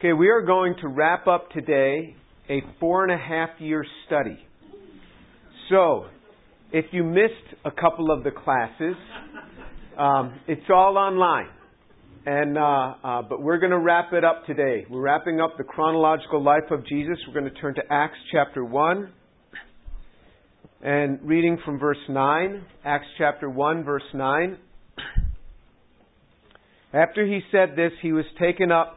Okay, we are going to wrap up today a four and a half year study. So, if you missed a couple of the classes, um, it's all online. And uh, uh, but we're going to wrap it up today. We're wrapping up the chronological life of Jesus. We're going to turn to Acts chapter one, and reading from verse nine. Acts chapter one, verse nine. After he said this, he was taken up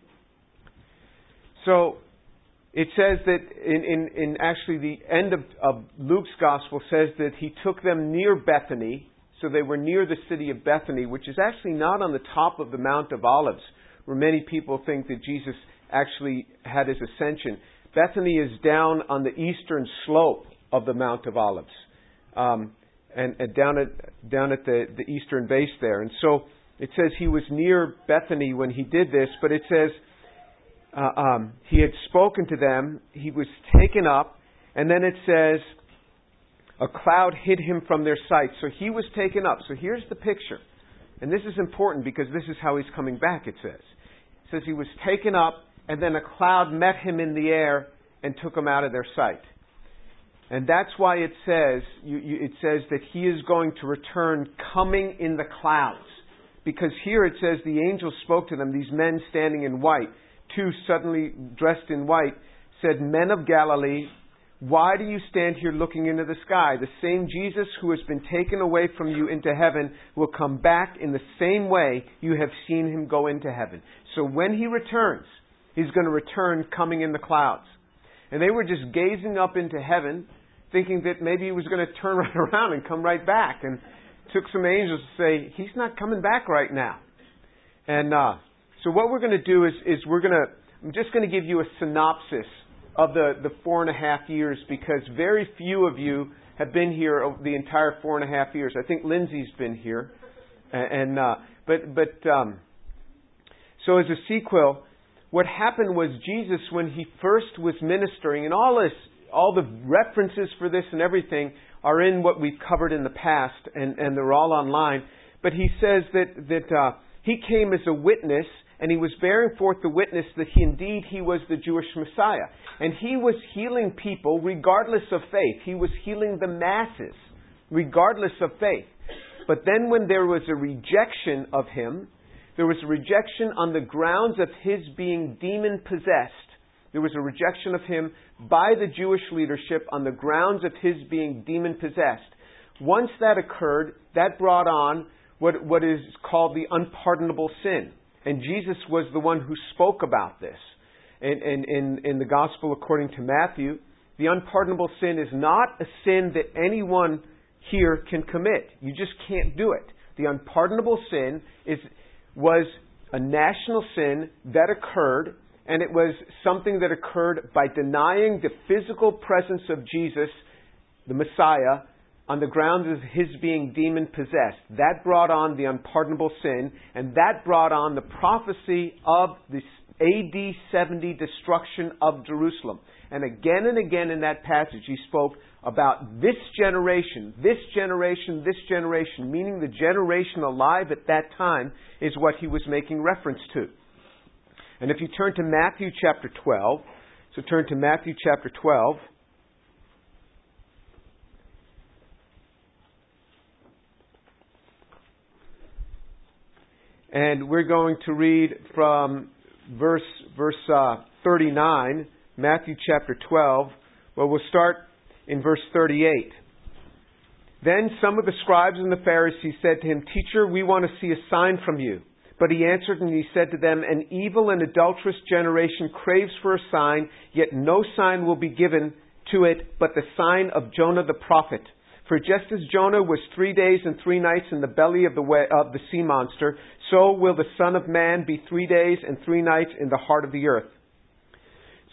So it says that in, in, in actually the end of, of Luke's gospel says that he took them near Bethany, so they were near the city of Bethany, which is actually not on the top of the Mount of Olives, where many people think that Jesus actually had his ascension. Bethany is down on the eastern slope of the Mount of Olives, um, and, and, down at down at the, the eastern base there. And so it says he was near Bethany when he did this, but it says uh, um, he had spoken to them, he was taken up, and then it says, a cloud hid him from their sight. So he was taken up. So here's the picture. And this is important because this is how he's coming back, it says. It says he was taken up, and then a cloud met him in the air and took him out of their sight. And that's why it says, you, you, it says that he is going to return coming in the clouds. Because here it says the angels spoke to them, these men standing in white two suddenly dressed in white, said, Men of Galilee, why do you stand here looking into the sky? The same Jesus who has been taken away from you into heaven will come back in the same way you have seen him go into heaven. So when he returns, he's going to return coming in the clouds. And they were just gazing up into heaven, thinking that maybe he was going to turn right around and come right back. And took some angels to say, He's not coming back right now. And uh, so what we're going to do is, is we're going to, I'm just going to give you a synopsis of the, the four and a half years because very few of you have been here the entire four and a half years. I think Lindsay's been here. And, uh, but, but, um, so as a sequel, what happened was Jesus, when he first was ministering, and all this, all the references for this and everything are in what we've covered in the past, and, and they're all online. But he says that, that, uh, he came as a witness and he was bearing forth the witness that he indeed he was the Jewish Messiah. And he was healing people regardless of faith. He was healing the masses regardless of faith. But then when there was a rejection of him, there was a rejection on the grounds of his being demon possessed. There was a rejection of him by the Jewish leadership on the grounds of his being demon possessed. Once that occurred, that brought on what, what is called the unpardonable sin. And Jesus was the one who spoke about this. In, in, in, the Gospel according to Matthew, the unpardonable sin is not a sin that anyone here can commit. You just can't do it. The unpardonable sin is, was a national sin that occurred, and it was something that occurred by denying the physical presence of Jesus, the Messiah, on the grounds of his being demon possessed. That brought on the unpardonable sin, and that brought on the prophecy of the AD 70 destruction of Jerusalem. And again and again in that passage, he spoke about this generation, this generation, this generation, meaning the generation alive at that time is what he was making reference to. And if you turn to Matthew chapter 12, so turn to Matthew chapter 12. And we're going to read from verse, verse uh, 39, Matthew chapter 12. Well, we'll start in verse 38. Then some of the scribes and the Pharisees said to him, Teacher, we want to see a sign from you. But he answered and he said to them, An evil and adulterous generation craves for a sign, yet no sign will be given to it but the sign of Jonah the prophet. For just as Jonah was three days and three nights in the belly of the, way, of the sea monster, so will the Son of Man be three days and three nights in the heart of the earth.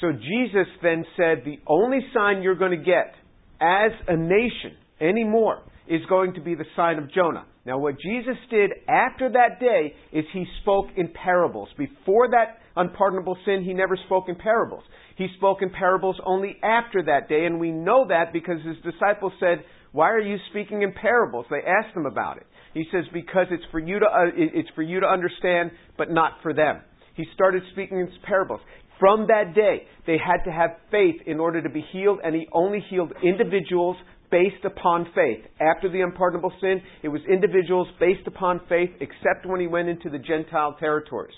So Jesus then said, the only sign you're going to get as a nation anymore is going to be the sign of Jonah. Now, what Jesus did after that day is he spoke in parables. Before that unpardonable sin, he never spoke in parables. He spoke in parables only after that day, and we know that because his disciples said, "Why are you speaking in parables?" They asked him about it. He says, "Because it's for you to uh, it's for you to understand, but not for them." He started speaking in parables. From that day, they had to have faith in order to be healed, and he only healed individuals based upon faith. After the unpardonable sin, it was individuals based upon faith, except when he went into the Gentile territories.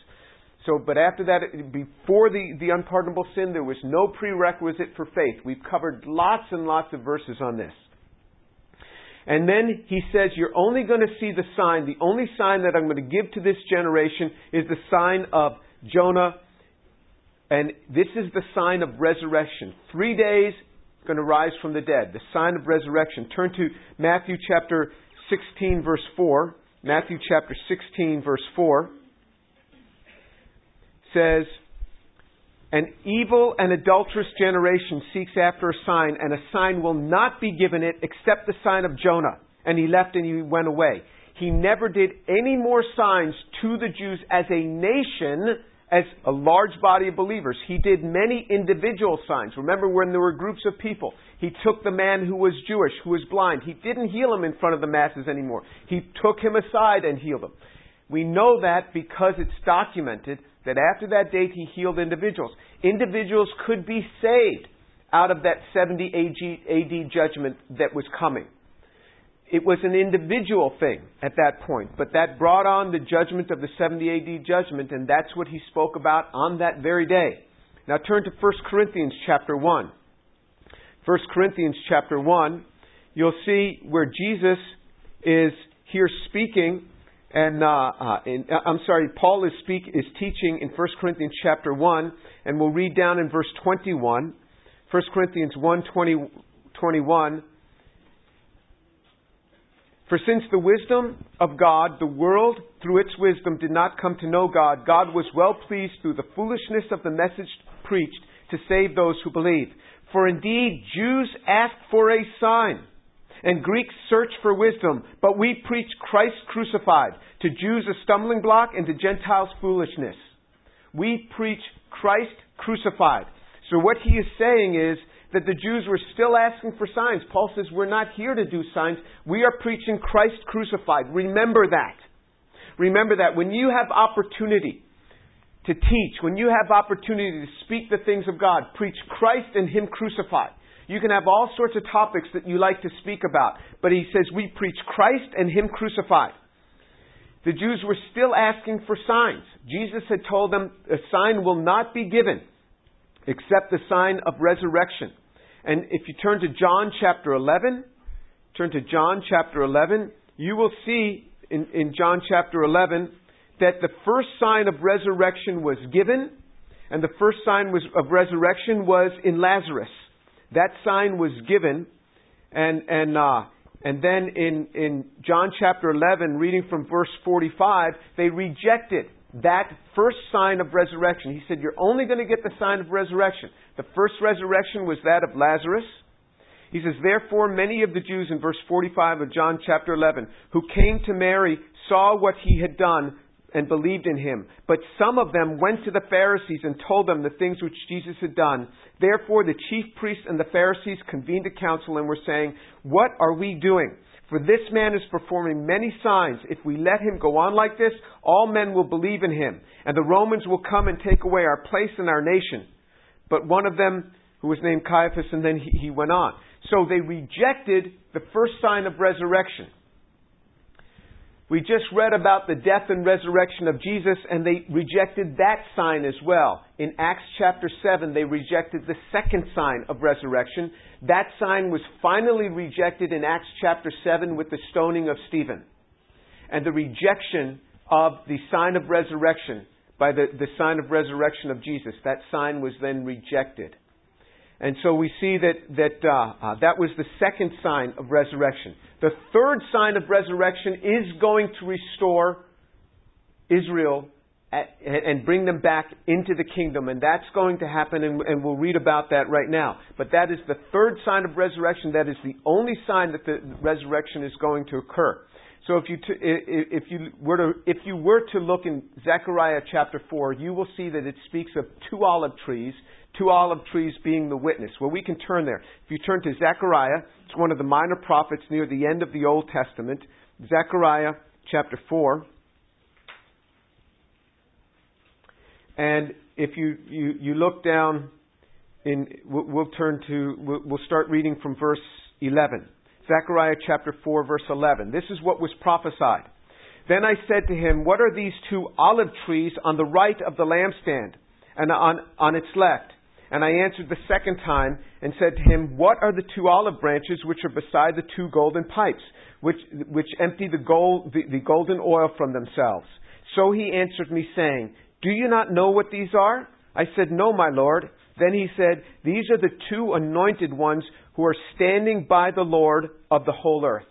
So, but after that, before the, the unpardonable sin, there was no prerequisite for faith. We've covered lots and lots of verses on this. And then he says, You're only going to see the sign. The only sign that I'm going to give to this generation is the sign of Jonah. And this is the sign of resurrection. Three days, going to rise from the dead. The sign of resurrection. Turn to Matthew chapter 16, verse 4. Matthew chapter 16, verse 4 says, An evil and adulterous generation seeks after a sign, and a sign will not be given it except the sign of Jonah. And he left and he went away. He never did any more signs to the Jews as a nation, as a large body of believers. He did many individual signs. Remember when there were groups of people? He took the man who was Jewish, who was blind. He didn't heal him in front of the masses anymore. He took him aside and healed him. We know that because it's documented that after that date he healed individuals. Individuals could be saved out of that 70 AD judgment that was coming. It was an individual thing at that point, but that brought on the judgment of the 70 AD judgment, and that's what he spoke about on that very day. Now turn to 1 Corinthians chapter 1. 1 Corinthians chapter 1, you'll see where Jesus is here speaking and uh, uh, uh, I'm sorry, Paul is speak is teaching in 1 Corinthians chapter one, and we'll read down in verse 21. 1 Corinthians 1, 20, 21. For since the wisdom of God, the world through its wisdom did not come to know God, God was well pleased through the foolishness of the message preached to save those who believe. For indeed, Jews ask for a sign and Greeks search for wisdom, but we preach Christ crucified, to Jews a stumbling block and to Gentiles foolishness. We preach Christ crucified. So what he is saying is that the Jews were still asking for signs. Paul says, We're not here to do signs. We are preaching Christ crucified. Remember that. Remember that. When you have opportunity to teach, when you have opportunity to speak the things of God, preach Christ and Him crucified. You can have all sorts of topics that you like to speak about, but he says we preach Christ and Him crucified. The Jews were still asking for signs. Jesus had told them a sign will not be given except the sign of resurrection. And if you turn to John chapter 11, turn to John chapter 11, you will see in, in John chapter 11 that the first sign of resurrection was given, and the first sign was, of resurrection was in Lazarus. That sign was given, and and uh, and then in in John chapter 11, reading from verse 45, they rejected that first sign of resurrection. He said, "You're only going to get the sign of resurrection. The first resurrection was that of Lazarus." He says, Therefore, many of the Jews in verse 45 of John chapter 11, who came to Mary, saw what he had done, and believed in him. But some of them went to the Pharisees and told them the things which Jesus had done. Therefore, the chief priests and the Pharisees convened a council and were saying, What are we doing? For this man is performing many signs. If we let him go on like this, all men will believe in him, and the Romans will come and take away our place in our nation. But one of them, who was named Caiaphas, and then he, he went on. So they rejected the first sign of resurrection. We just read about the death and resurrection of Jesus, and they rejected that sign as well. In Acts chapter 7, they rejected the second sign of resurrection. That sign was finally rejected in Acts chapter 7 with the stoning of Stephen. And the rejection of the sign of resurrection by the, the sign of resurrection of Jesus, that sign was then rejected. And so we see that, that, uh, uh, that was the second sign of resurrection. The third sign of resurrection is going to restore Israel and bring them back into the kingdom. And that's going to happen, and, and, we'll read about that right now. But that is the third sign of resurrection. That is the only sign that the resurrection is going to occur. So if you, t- if you were to, if you were to look in Zechariah chapter 4, you will see that it speaks of two olive trees, two olive trees being the witness. Well, we can turn there. If you turn to Zechariah, it's one of the minor prophets near the end of the Old Testament. Zechariah chapter 4. And if you, you, you look down in, we'll, we'll turn to, we'll, we'll start reading from verse 11. Zechariah chapter 4 verse 11. This is what was prophesied. Then I said to him, What are these two olive trees on the right of the lampstand and on, on its left? And I answered the second time and said to him, What are the two olive branches which are beside the two golden pipes, which, which empty the, gold, the, the golden oil from themselves? So he answered me, saying, do you not know what these are? I said, No, my Lord. Then he said, These are the two anointed ones who are standing by the Lord of the whole earth.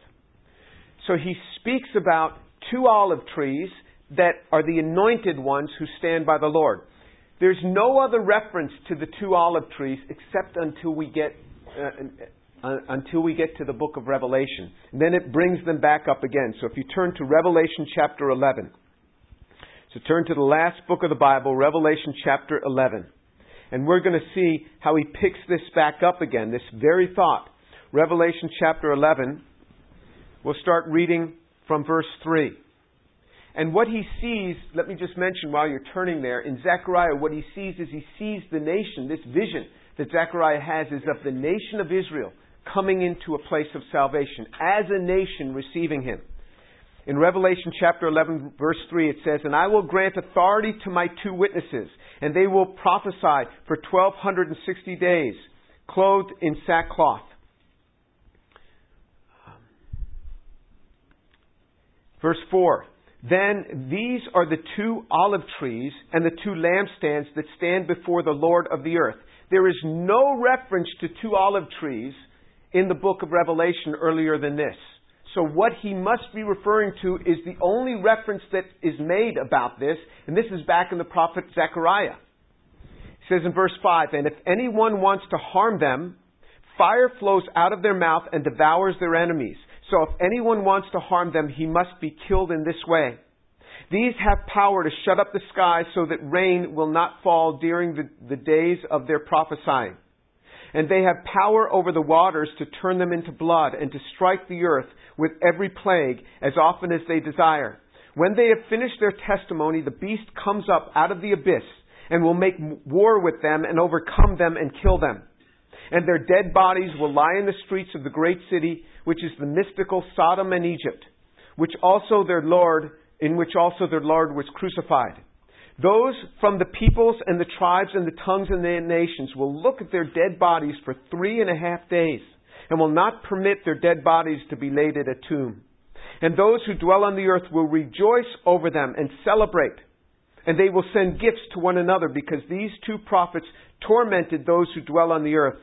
So he speaks about two olive trees that are the anointed ones who stand by the Lord. There's no other reference to the two olive trees except until we get uh, uh, until we get to the book of Revelation. And then it brings them back up again. So if you turn to Revelation chapter 11, so turn to the last book of the Bible, Revelation chapter 11. And we're going to see how he picks this back up again, this very thought. Revelation chapter 11. We'll start reading from verse 3. And what he sees, let me just mention while you're turning there, in Zechariah, what he sees is he sees the nation, this vision that Zechariah has is of the nation of Israel coming into a place of salvation, as a nation receiving him. In Revelation chapter 11, verse 3, it says, And I will grant authority to my two witnesses, and they will prophesy for 1260 days, clothed in sackcloth. Verse 4 Then these are the two olive trees and the two lampstands that stand before the Lord of the earth. There is no reference to two olive trees in the book of Revelation earlier than this. So what he must be referring to is the only reference that is made about this, and this is back in the prophet Zechariah. He says in verse 5, And if anyone wants to harm them, fire flows out of their mouth and devours their enemies. So if anyone wants to harm them, he must be killed in this way. These have power to shut up the sky so that rain will not fall during the, the days of their prophesying. And they have power over the waters to turn them into blood and to strike the earth with every plague as often as they desire. When they have finished their testimony, the beast comes up out of the abyss and will make war with them and overcome them and kill them. And their dead bodies will lie in the streets of the great city, which is the mystical Sodom and Egypt, which also their Lord, in which also their Lord was crucified. Those from the peoples and the tribes and the tongues and the nations will look at their dead bodies for three and a half days and will not permit their dead bodies to be laid at a tomb. And those who dwell on the earth will rejoice over them and celebrate. And they will send gifts to one another because these two prophets tormented those who dwell on the earth.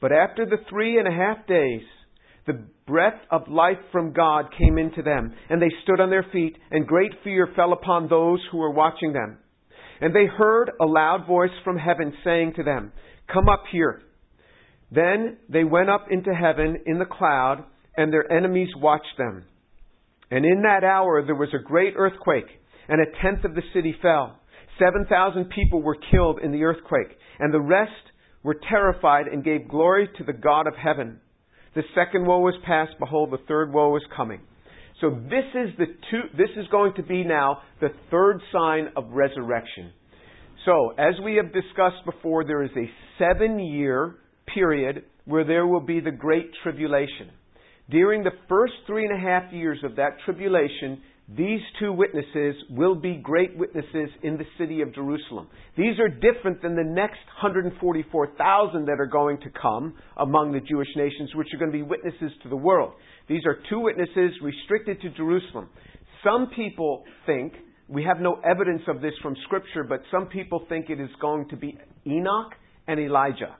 But after the three and a half days, the breath of life from God came into them, and they stood on their feet, and great fear fell upon those who were watching them. And they heard a loud voice from heaven saying to them, Come up here. Then they went up into heaven in the cloud, and their enemies watched them. And in that hour there was a great earthquake, and a tenth of the city fell. Seven thousand people were killed in the earthquake, and the rest were terrified and gave glory to the God of heaven. The second woe was past, behold, the third woe is coming. So this is the two, this is going to be now the third sign of resurrection. So, as we have discussed before, there is a seven year period where there will be the great tribulation. During the first three and a half years of that tribulation, these two witnesses will be great witnesses in the city of Jerusalem. These are different than the next 144,000 that are going to come among the Jewish nations, which are going to be witnesses to the world. These are two witnesses restricted to Jerusalem. Some people think, we have no evidence of this from Scripture, but some people think it is going to be Enoch and Elijah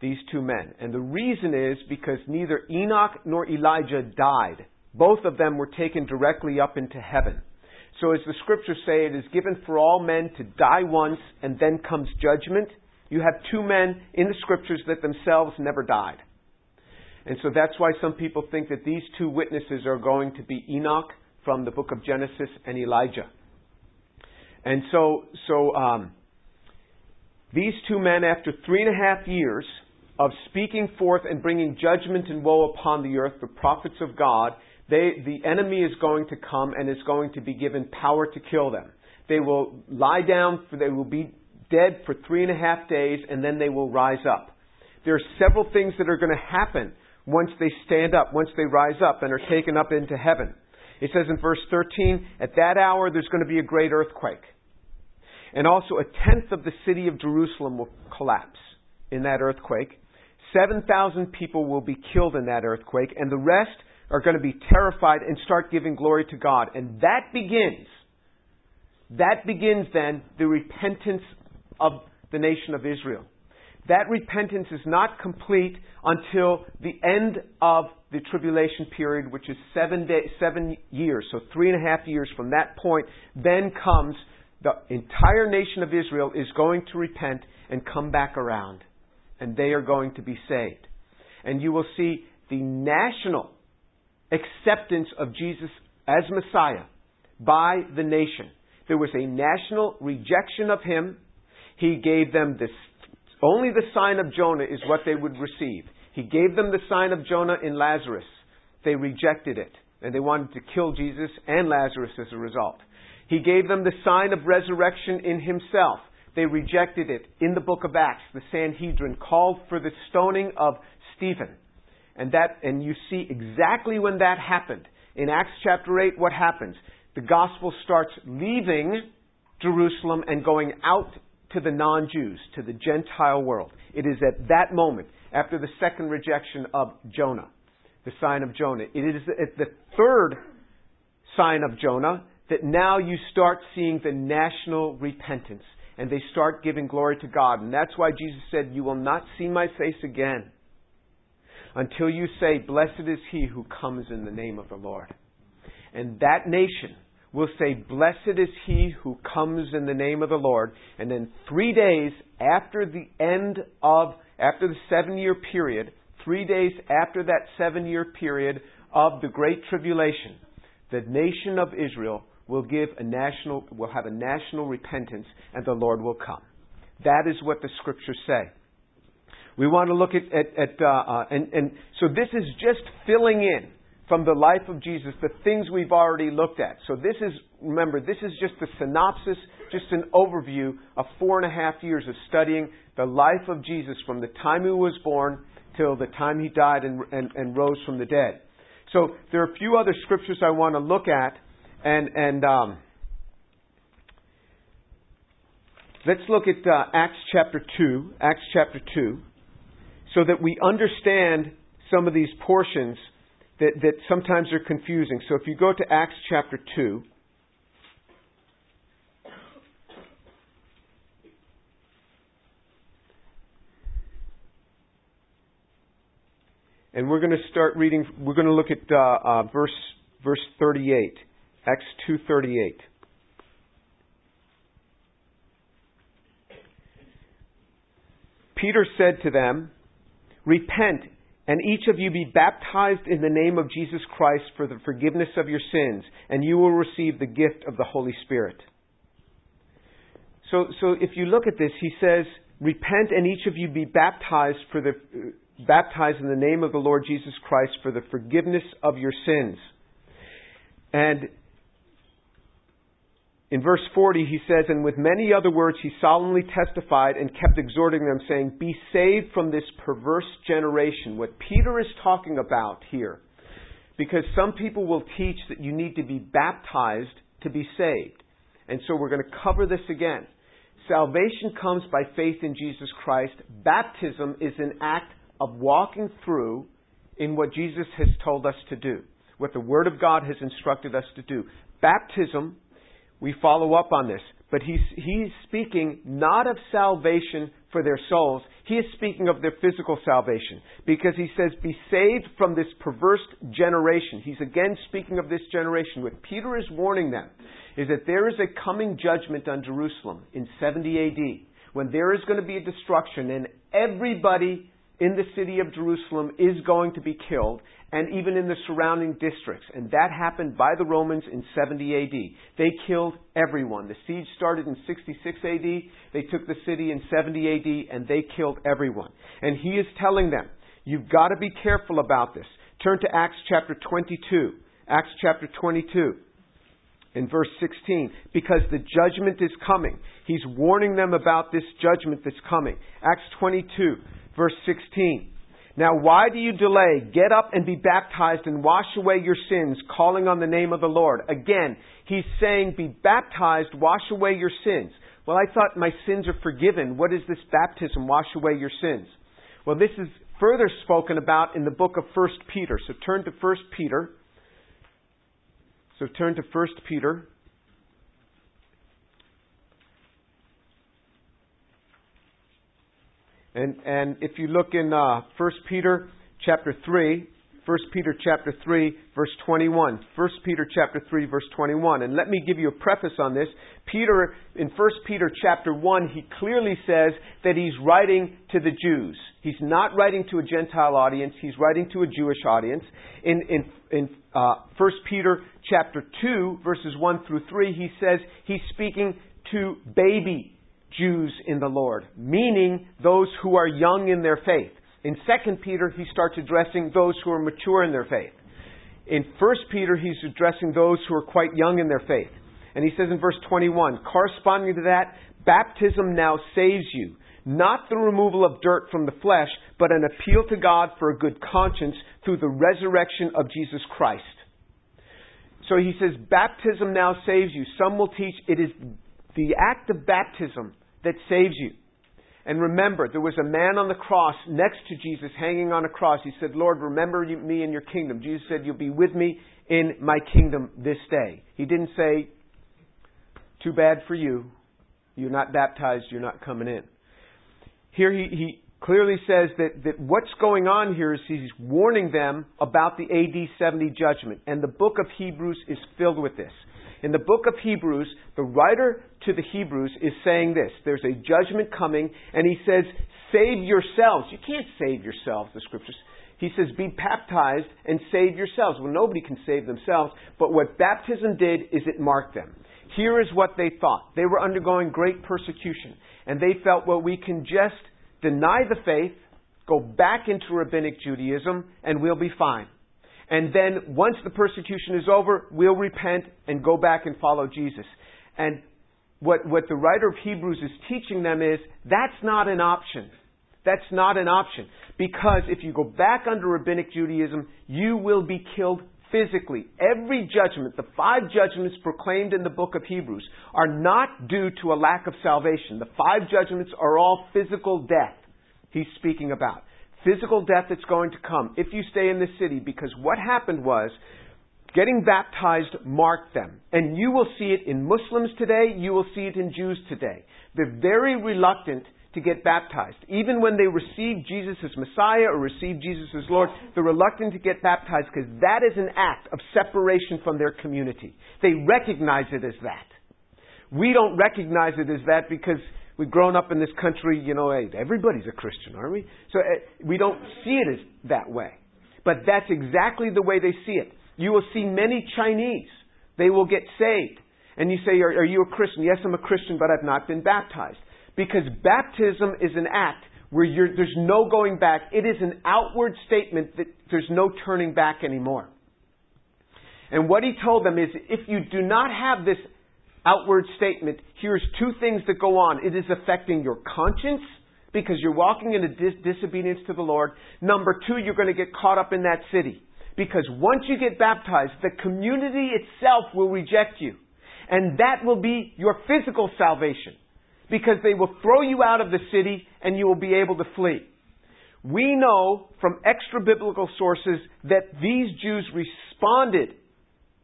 these two men. And the reason is because neither Enoch nor Elijah died. Both of them were taken directly up into heaven. So, as the scriptures say, it is given for all men to die once and then comes judgment. You have two men in the scriptures that themselves never died. And so that's why some people think that these two witnesses are going to be Enoch from the book of Genesis and Elijah. And so, so um, these two men, after three and a half years of speaking forth and bringing judgment and woe upon the earth, the prophets of God, they, the enemy is going to come and is going to be given power to kill them. They will lie down, for they will be dead for three and a half days, and then they will rise up. There are several things that are going to happen once they stand up, once they rise up and are taken up into heaven. It says in verse 13, at that hour there's going to be a great earthquake. And also a tenth of the city of Jerusalem will collapse in that earthquake. 7,000 people will be killed in that earthquake, and the rest are going to be terrified and start giving glory to God. And that begins, that begins then the repentance of the nation of Israel. That repentance is not complete until the end of the tribulation period, which is seven, day, seven years, so three and a half years from that point. Then comes the entire nation of Israel is going to repent and come back around, and they are going to be saved. And you will see the national acceptance of Jesus as Messiah by the nation. There was a national rejection of him. He gave them this only the sign of Jonah is what they would receive. He gave them the sign of Jonah in Lazarus. They rejected it, and they wanted to kill Jesus and Lazarus as a result. He gave them the sign of resurrection in himself. They rejected it. In the book of Acts, the Sanhedrin called for the stoning of Stephen. And that and you see exactly when that happened. In Acts chapter 8 what happens? The gospel starts leaving Jerusalem and going out to the non Jews, to the Gentile world. It is at that moment, after the second rejection of Jonah, the sign of Jonah. It is at the third sign of Jonah that now you start seeing the national repentance and they start giving glory to God. And that's why Jesus said, You will not see my face again until you say, Blessed is he who comes in the name of the Lord. And that nation will say, Blessed is he who comes in the name of the Lord. And then three days after the end of, after the seven year period, three days after that seven year period of the Great Tribulation, the nation of Israel will give a national, will have a national repentance and the Lord will come. That is what the scriptures say. We want to look at, at, at uh, uh, and, and so this is just filling in from the life of Jesus the things we've already looked at. So this is, remember, this is just a synopsis, just an overview of four and a half years of studying the life of Jesus from the time he was born till the time he died and, and, and rose from the dead. So there are a few other scriptures I want to look at, and, and um, let's look at uh, Acts chapter 2, Acts chapter 2, so that we understand some of these portions that, that sometimes are confusing. So if you go to Acts chapter 2, and we're going to start reading. We're going to look at uh, uh, verse verse 38, Acts 2:38. Peter said to them, "Repent and each of you be baptized in the name of Jesus Christ for the forgiveness of your sins, and you will receive the gift of the Holy Spirit. So, so if you look at this, he says, Repent and each of you be baptized for the baptized in the name of the Lord Jesus Christ for the forgiveness of your sins. And in verse 40, he says, And with many other words he solemnly testified and kept exhorting them, saying, Be saved from this perverse generation. What Peter is talking about here, because some people will teach that you need to be baptized to be saved. And so we're going to cover this again. Salvation comes by faith in Jesus Christ. Baptism is an act of walking through in what Jesus has told us to do, what the Word of God has instructed us to do. Baptism we follow up on this. But he's, he's speaking not of salvation for their souls. He is speaking of their physical salvation. Because he says, be saved from this perverse generation. He's again speaking of this generation. What Peter is warning them is that there is a coming judgment on Jerusalem in 70 AD when there is going to be a destruction and everybody in the city of Jerusalem is going to be killed, and even in the surrounding districts. And that happened by the Romans in 70 AD. They killed everyone. The siege started in 66 AD. They took the city in 70 AD, and they killed everyone. And he is telling them, you've got to be careful about this. Turn to Acts chapter 22. Acts chapter 22 in verse 16 because the judgment is coming. He's warning them about this judgment that's coming. Acts 22 verse 16. Now why do you delay? Get up and be baptized and wash away your sins, calling on the name of the Lord. Again, he's saying be baptized, wash away your sins. Well, I thought my sins are forgiven. What is this baptism, wash away your sins? Well, this is further spoken about in the book of 1 Peter. So turn to 1 Peter. So turn to 1 Peter And, and if you look in uh, 1 Peter chapter 3, 1 Peter chapter 3 verse 21. 1 Peter chapter 3 verse 21. And let me give you a preface on this. Peter, in 1 Peter chapter 1, he clearly says that he's writing to the Jews. He's not writing to a Gentile audience. He's writing to a Jewish audience. In, in, in uh, 1 Peter chapter 2 verses 1 through 3, he says he's speaking to baby Jews in the Lord, meaning those who are young in their faith. In 2 Peter, he starts addressing those who are mature in their faith. In 1 Peter, he's addressing those who are quite young in their faith. And he says in verse 21, corresponding to that, baptism now saves you, not the removal of dirt from the flesh, but an appeal to God for a good conscience through the resurrection of Jesus Christ. So he says, baptism now saves you. Some will teach it is the act of baptism that saves you. And remember, there was a man on the cross next to Jesus hanging on a cross. He said, Lord, remember me in your kingdom. Jesus said, You'll be with me in my kingdom this day. He didn't say, Too bad for you. You're not baptized, you're not coming in. Here he, he clearly says that, that what's going on here is he's warning them about the AD 70 judgment. And the book of Hebrews is filled with this. In the book of Hebrews, the writer to the Hebrews is saying this there's a judgment coming, and he says, Save yourselves. You can't save yourselves, the scriptures. He says, Be baptized and save yourselves. Well, nobody can save themselves, but what baptism did is it marked them. Here is what they thought. They were undergoing great persecution, and they felt, well, we can just deny the faith, go back into rabbinic Judaism, and we'll be fine. And then once the persecution is over, we'll repent and go back and follow Jesus. And what, what the writer of Hebrews is teaching them is that's not an option. That's not an option. Because if you go back under rabbinic Judaism, you will be killed physically. Every judgment, the five judgments proclaimed in the book of Hebrews, are not due to a lack of salvation. The five judgments are all physical death he's speaking about physical death that's going to come if you stay in the city because what happened was getting baptized marked them. And you will see it in Muslims today, you will see it in Jews today. They're very reluctant to get baptized. Even when they receive Jesus as Messiah or receive Jesus as Lord, they're reluctant to get baptized because that is an act of separation from their community. They recognize it as that. We don't recognize it as that because we've grown up in this country, you know, everybody's a Christian, aren't we? So uh, we don't see it as that way. But that's exactly the way they see it. You will see many Chinese. They will get saved. And you say, are, are you a Christian? Yes, I'm a Christian, but I've not been baptized. Because baptism is an act where there's no going back. It is an outward statement that there's no turning back anymore. And what he told them is if you do not have this outward statement, here's two things that go on. It is affecting your conscience because you're walking in a dis- disobedience to the Lord. Number two, you're going to get caught up in that city. Because once you get baptized, the community itself will reject you. And that will be your physical salvation. Because they will throw you out of the city and you will be able to flee. We know from extra biblical sources that these Jews responded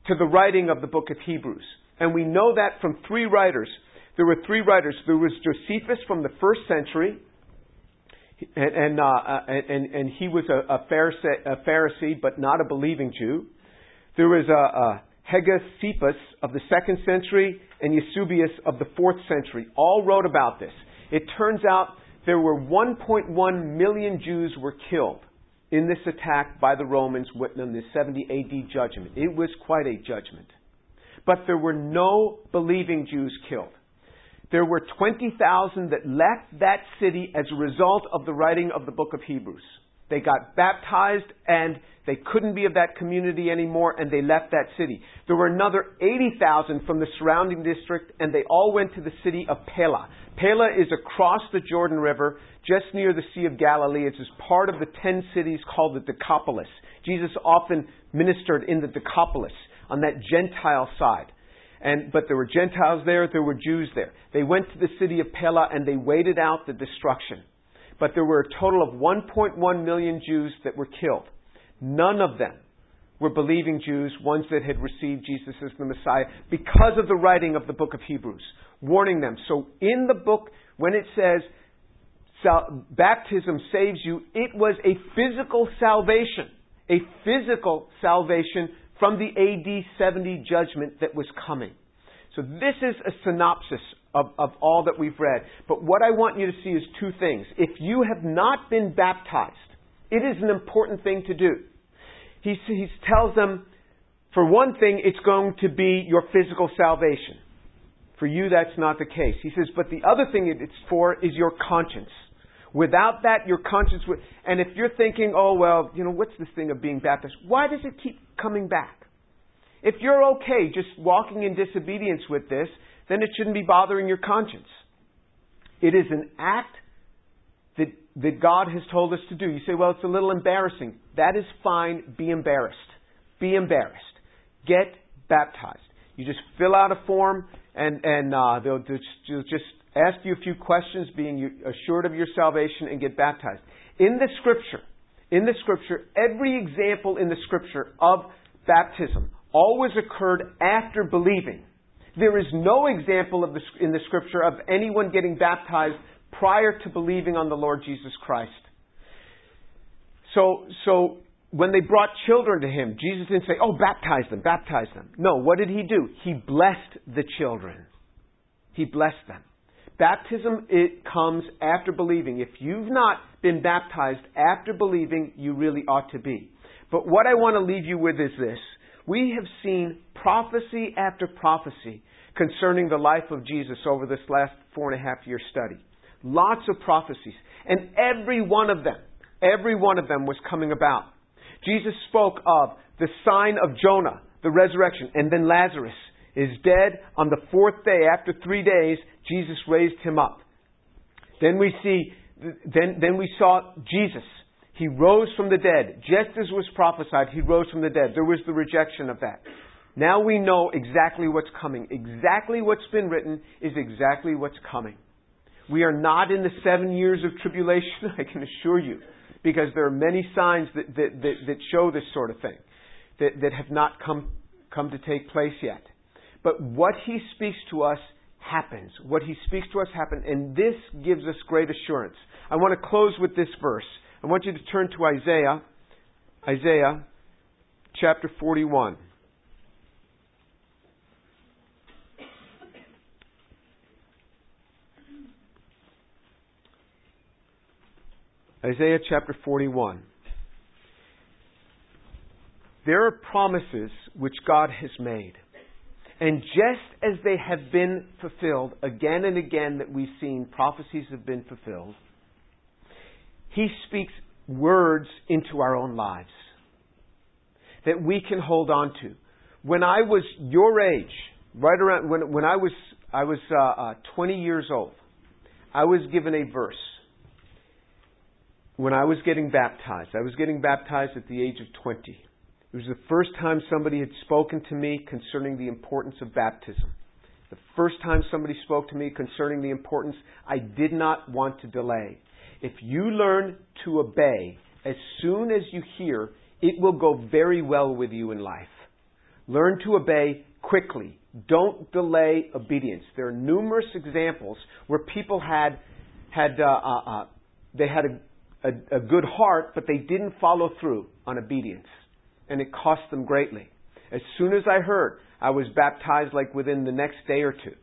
to the writing of the book of Hebrews. And we know that from three writers. There were three writers. There was Josephus from the first century, and, and, uh, uh and, and he was a, a, Pharisee, a, Pharisee, but not a believing Jew. There was a, a Hegesippus of the second century and Eusebius of the fourth century all wrote about this. It turns out there were 1.1 million Jews were killed in this attack by the Romans in the 70 AD judgment. It was quite a judgment. But there were no believing Jews killed. There were 20,000 that left that city as a result of the writing of the book of Hebrews. They got baptized and they couldn't be of that community anymore and they left that city. There were another 80,000 from the surrounding district and they all went to the city of Pella. Pella is across the Jordan River, just near the Sea of Galilee. It's as part of the ten cities called the Decapolis. Jesus often ministered in the Decapolis on that Gentile side. And, but there were Gentiles there, there were Jews there. They went to the city of Pella and they waited out the destruction. But there were a total of 1.1 million Jews that were killed. None of them were believing Jews, ones that had received Jesus as the Messiah, because of the writing of the book of Hebrews, warning them. So in the book, when it says baptism saves you, it was a physical salvation. A physical salvation from the AD 70 judgment that was coming. So this is a synopsis of, of all that we've read. But what I want you to see is two things. If you have not been baptized, it is an important thing to do. He, he tells them, for one thing, it's going to be your physical salvation. For you, that's not the case. He says, but the other thing it's for is your conscience. Without that, your conscience would. And if you're thinking, oh, well, you know, what's this thing of being baptized? Why does it keep coming back? If you're okay just walking in disobedience with this, then it shouldn't be bothering your conscience. It is an act that, that God has told us to do. You say, well, it's a little embarrassing. That is fine. Be embarrassed. Be embarrassed. Get baptized. You just fill out a form and, and uh, they'll just, just ask you a few questions, being assured of your salvation, and get baptized. In the scripture, in the scripture, every example in the scripture of baptism always occurred after believing. There is no example the, in the scripture of anyone getting baptized prior to believing on the Lord Jesus Christ. So, so when they brought children to him, Jesus didn't say, Oh, baptize them, baptize them. No, what did he do? He blessed the children. He blessed them. Baptism, it comes after believing. If you've not been baptized after believing, you really ought to be. But what I want to leave you with is this. We have seen prophecy after prophecy concerning the life of Jesus over this last four and a half year study. Lots of prophecies. And every one of them, every one of them was coming about. Jesus spoke of the sign of Jonah, the resurrection, and then Lazarus is dead. On the fourth day, after three days, Jesus raised him up. Then we see, then, then we saw Jesus. He rose from the dead. Just as was prophesied, he rose from the dead. There was the rejection of that. Now we know exactly what's coming. Exactly what's been written is exactly what's coming. We are not in the seven years of tribulation, I can assure you, because there are many signs that, that, that, that show this sort of thing that, that have not come, come to take place yet. But what he speaks to us happens. What he speaks to us happens, and this gives us great assurance. I want to close with this verse. I want you to turn to Isaiah, Isaiah chapter 41. Isaiah chapter 41. There are promises which God has made. And just as they have been fulfilled again and again that we've seen, prophecies have been fulfilled, He speaks words into our own lives that we can hold on to. When I was your age, right around when, when I was I was uh, uh, 20 years old, I was given a verse when I was getting baptized. I was getting baptized at the age of 20. It was the first time somebody had spoken to me concerning the importance of baptism. The first time somebody spoke to me concerning the importance, I did not want to delay. If you learn to obey as soon as you hear, it will go very well with you in life. Learn to obey quickly. Don't delay obedience. There are numerous examples where people had had uh, uh, uh, they had a a, a good heart, but they didn't follow through on obedience. And it cost them greatly. As soon as I heard, I was baptized like within the next day or two.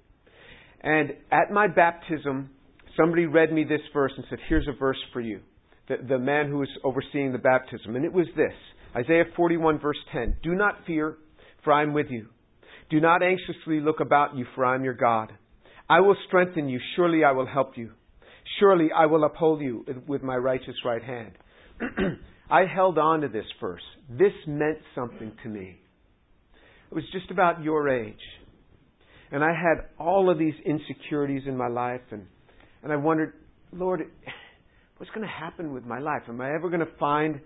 And at my baptism, somebody read me this verse and said, Here's a verse for you. The, the man who was overseeing the baptism. And it was this Isaiah 41, verse 10. Do not fear, for I am with you. Do not anxiously look about you, for I am your God. I will strengthen you. Surely I will help you. Surely I will uphold you with my righteous right hand. I held on to this verse. This meant something to me. It was just about your age. And I had all of these insecurities in my life, and, and I wondered, Lord, what's going to happen with my life? Am I ever going to find,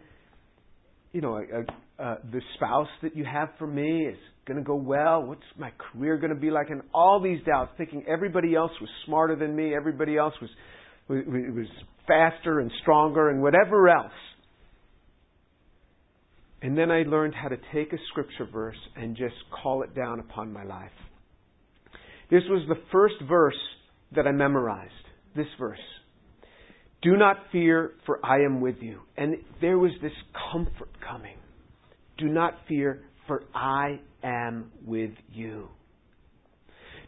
you know, a, a, a, the spouse that you have for me? Is going to go well? What's my career going to be like? And all these doubts, thinking everybody else was smarter than me, everybody else was was faster and stronger and whatever else. And then I learned how to take a scripture verse and just call it down upon my life. This was the first verse that I memorized. This verse. Do not fear, for I am with you. And there was this comfort coming. Do not fear, for I am with you.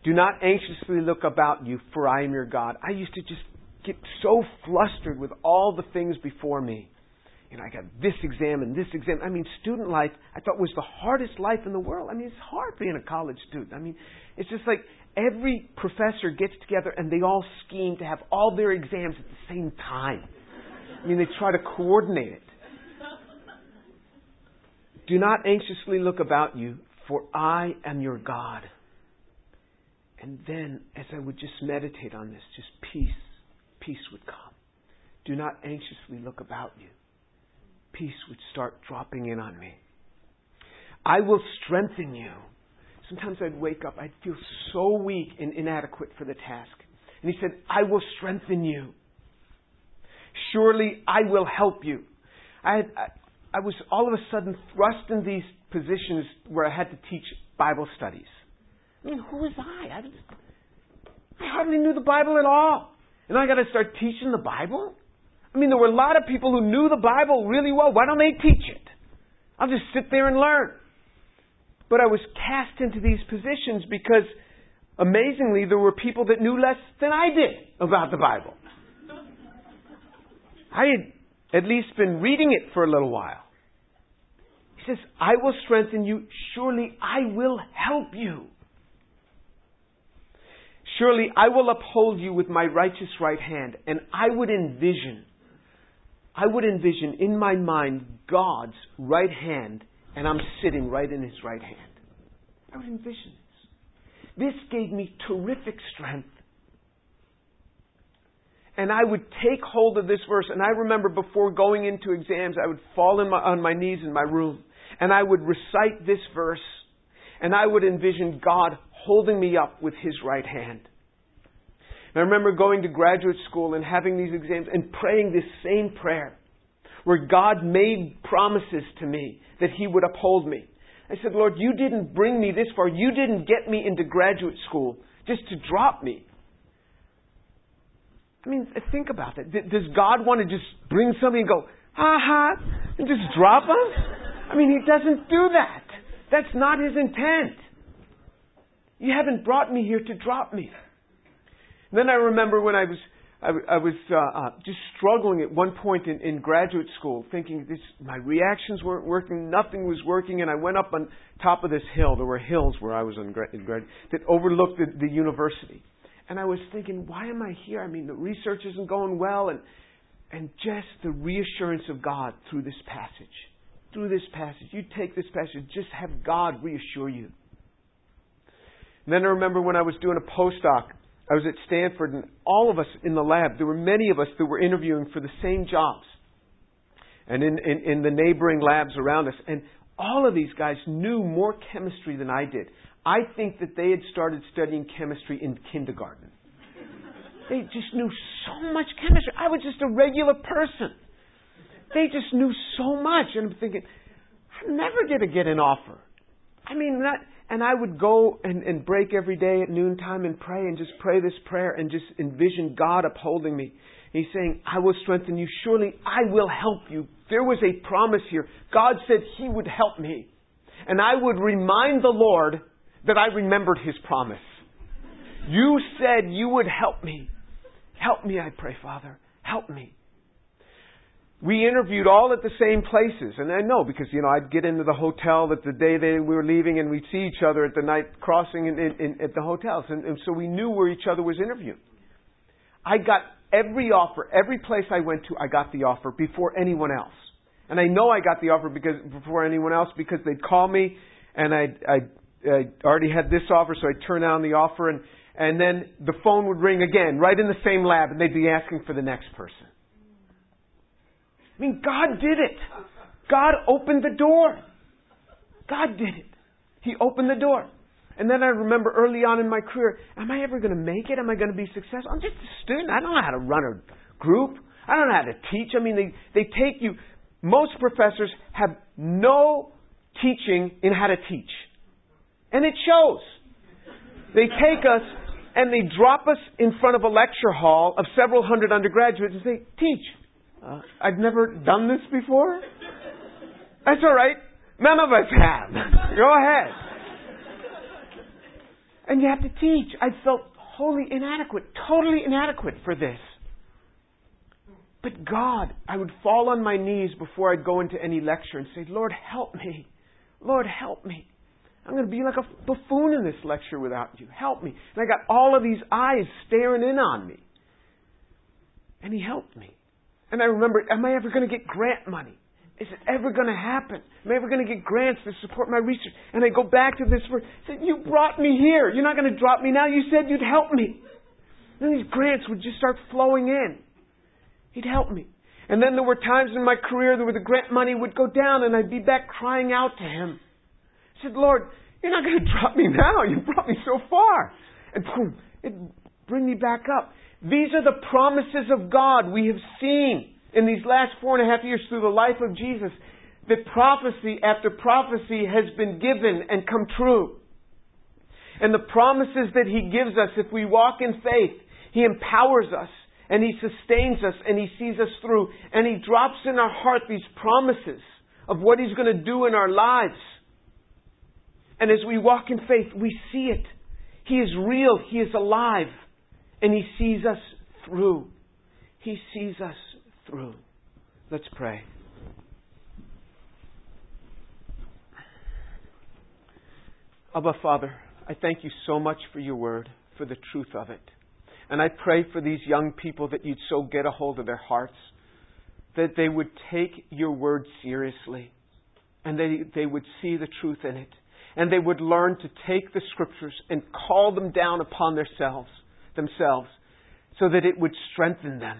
Do not anxiously look about you, for I am your God. I used to just get so flustered with all the things before me. Know, I got this exam and this exam. I mean, student life, I thought was the hardest life in the world. I mean, it's hard being a college student. I mean, it's just like every professor gets together and they all scheme to have all their exams at the same time. I mean, they try to coordinate it. Do not anxiously look about you, for I am your God. And then, as I would just meditate on this, just peace peace would come. Do not anxiously look about you. Peace would start dropping in on me. I will strengthen you. Sometimes I'd wake up, I'd feel so weak and inadequate for the task. And he said, I will strengthen you. Surely I will help you. I, had, I, I was all of a sudden thrust in these positions where I had to teach Bible studies. I mean, who was I? I, I hardly knew the Bible at all. And I got to start teaching the Bible? I mean, there were a lot of people who knew the Bible really well. Why don't they teach it? I'll just sit there and learn. But I was cast into these positions because, amazingly, there were people that knew less than I did about the Bible. I had at least been reading it for a little while. He says, I will strengthen you. Surely I will help you. Surely I will uphold you with my righteous right hand. And I would envision, I would envision in my mind God's right hand, and I'm sitting right in his right hand. I would envision this. This gave me terrific strength. And I would take hold of this verse, and I remember before going into exams, I would fall my, on my knees in my room, and I would recite this verse, and I would envision God holding me up with his right hand. And I remember going to graduate school and having these exams and praying this same prayer where God made promises to me that He would uphold me. I said, Lord, you didn't bring me this far. You didn't get me into graduate school just to drop me. I mean, think about that. Does God want to just bring somebody and go, ha ha, and just drop us? I mean, He doesn't do that. That's not His intent. You haven't brought me here to drop me. And then I remember when I was I, I was uh, uh, just struggling at one point in, in graduate school, thinking this my reactions weren't working, nothing was working, and I went up on top of this hill. There were hills where I was in grad, in grad that overlooked the, the university, and I was thinking, why am I here? I mean, the research isn't going well, and and just the reassurance of God through this passage, through this passage. You take this passage, just have God reassure you. And then I remember when I was doing a postdoc I was at Stanford, and all of us in the lab, there were many of us that were interviewing for the same jobs and in, in, in the neighboring labs around us. And all of these guys knew more chemistry than I did. I think that they had started studying chemistry in kindergarten. They just knew so much chemistry. I was just a regular person. They just knew so much. And I'm thinking, I'm never going to get an offer. I mean, that, and I would go and, and break every day at noontime and pray and just pray this prayer and just envision God upholding me. He's saying, I will strengthen you. Surely I will help you. There was a promise here. God said He would help me. and I would remind the Lord that I remembered His promise. You said you would help me. Help me, I pray, Father. Help me. We interviewed all at the same places, and I know because you know I'd get into the hotel that the day they we were leaving, and we'd see each other at the night crossing in, in, in, at the hotels, and, and so we knew where each other was interviewed. I got every offer, every place I went to, I got the offer before anyone else, and I know I got the offer because before anyone else because they'd call me, and I I I already had this offer, so I'd turn down the offer, and and then the phone would ring again, right in the same lab, and they'd be asking for the next person. I mean, God did it. God opened the door. God did it. He opened the door. And then I remember early on in my career, am I ever going to make it? Am I going to be successful? I'm just a student. I don't know how to run a group. I don't know how to teach. I mean, they, they take you, most professors have no teaching in how to teach. And it shows. They take us and they drop us in front of a lecture hall of several hundred undergraduates and say, teach. Uh, I've never done this before. That's all right. None of us have. Go ahead. And you have to teach. I felt wholly inadequate, totally inadequate for this. But God, I would fall on my knees before I'd go into any lecture and say, Lord, help me. Lord, help me. I'm going to be like a buffoon in this lecture without you. Help me. And I got all of these eyes staring in on me. And He helped me. And I remember, am I ever going to get grant money? Is it ever going to happen? Am I ever going to get grants to support my research? And I go back to this word, said, you brought me here. You're not going to drop me now. You said you'd help me. And these grants would just start flowing in. He'd help me. And then there were times in my career where the grant money would go down and I'd be back crying out to him. I said, Lord, you're not going to drop me now. You brought me so far. And boom, it bring me back up. These are the promises of God we have seen in these last four and a half years through the life of Jesus. That prophecy after prophecy has been given and come true. And the promises that He gives us, if we walk in faith, He empowers us and He sustains us and He sees us through. And He drops in our heart these promises of what He's going to do in our lives. And as we walk in faith, we see it. He is real. He is alive and He sees us through. He sees us through. Let's pray. Abba, Father, I thank you so much for your word, for the truth of it. And I pray for these young people that you'd so get a hold of their hearts, that they would take your word seriously, and they, they would see the truth in it, and they would learn to take the scriptures and call them down upon themselves themselves so that it would strengthen them.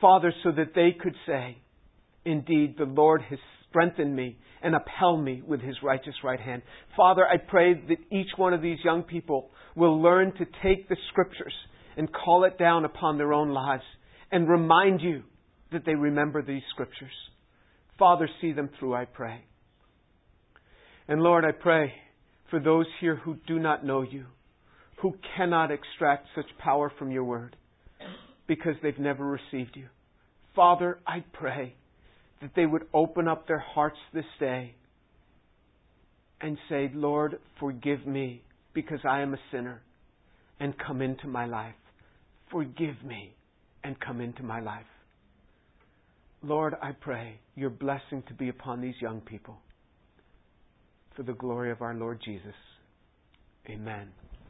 Father, so that they could say, Indeed, the Lord has strengthened me and upheld me with his righteous right hand. Father, I pray that each one of these young people will learn to take the scriptures and call it down upon their own lives and remind you that they remember these scriptures. Father, see them through, I pray. And Lord, I pray for those here who do not know you who cannot extract such power from your word because they've never received you. Father, I pray that they would open up their hearts this day and say, Lord, forgive me because I am a sinner and come into my life. Forgive me and come into my life. Lord, I pray your blessing to be upon these young people for the glory of our Lord Jesus. Amen.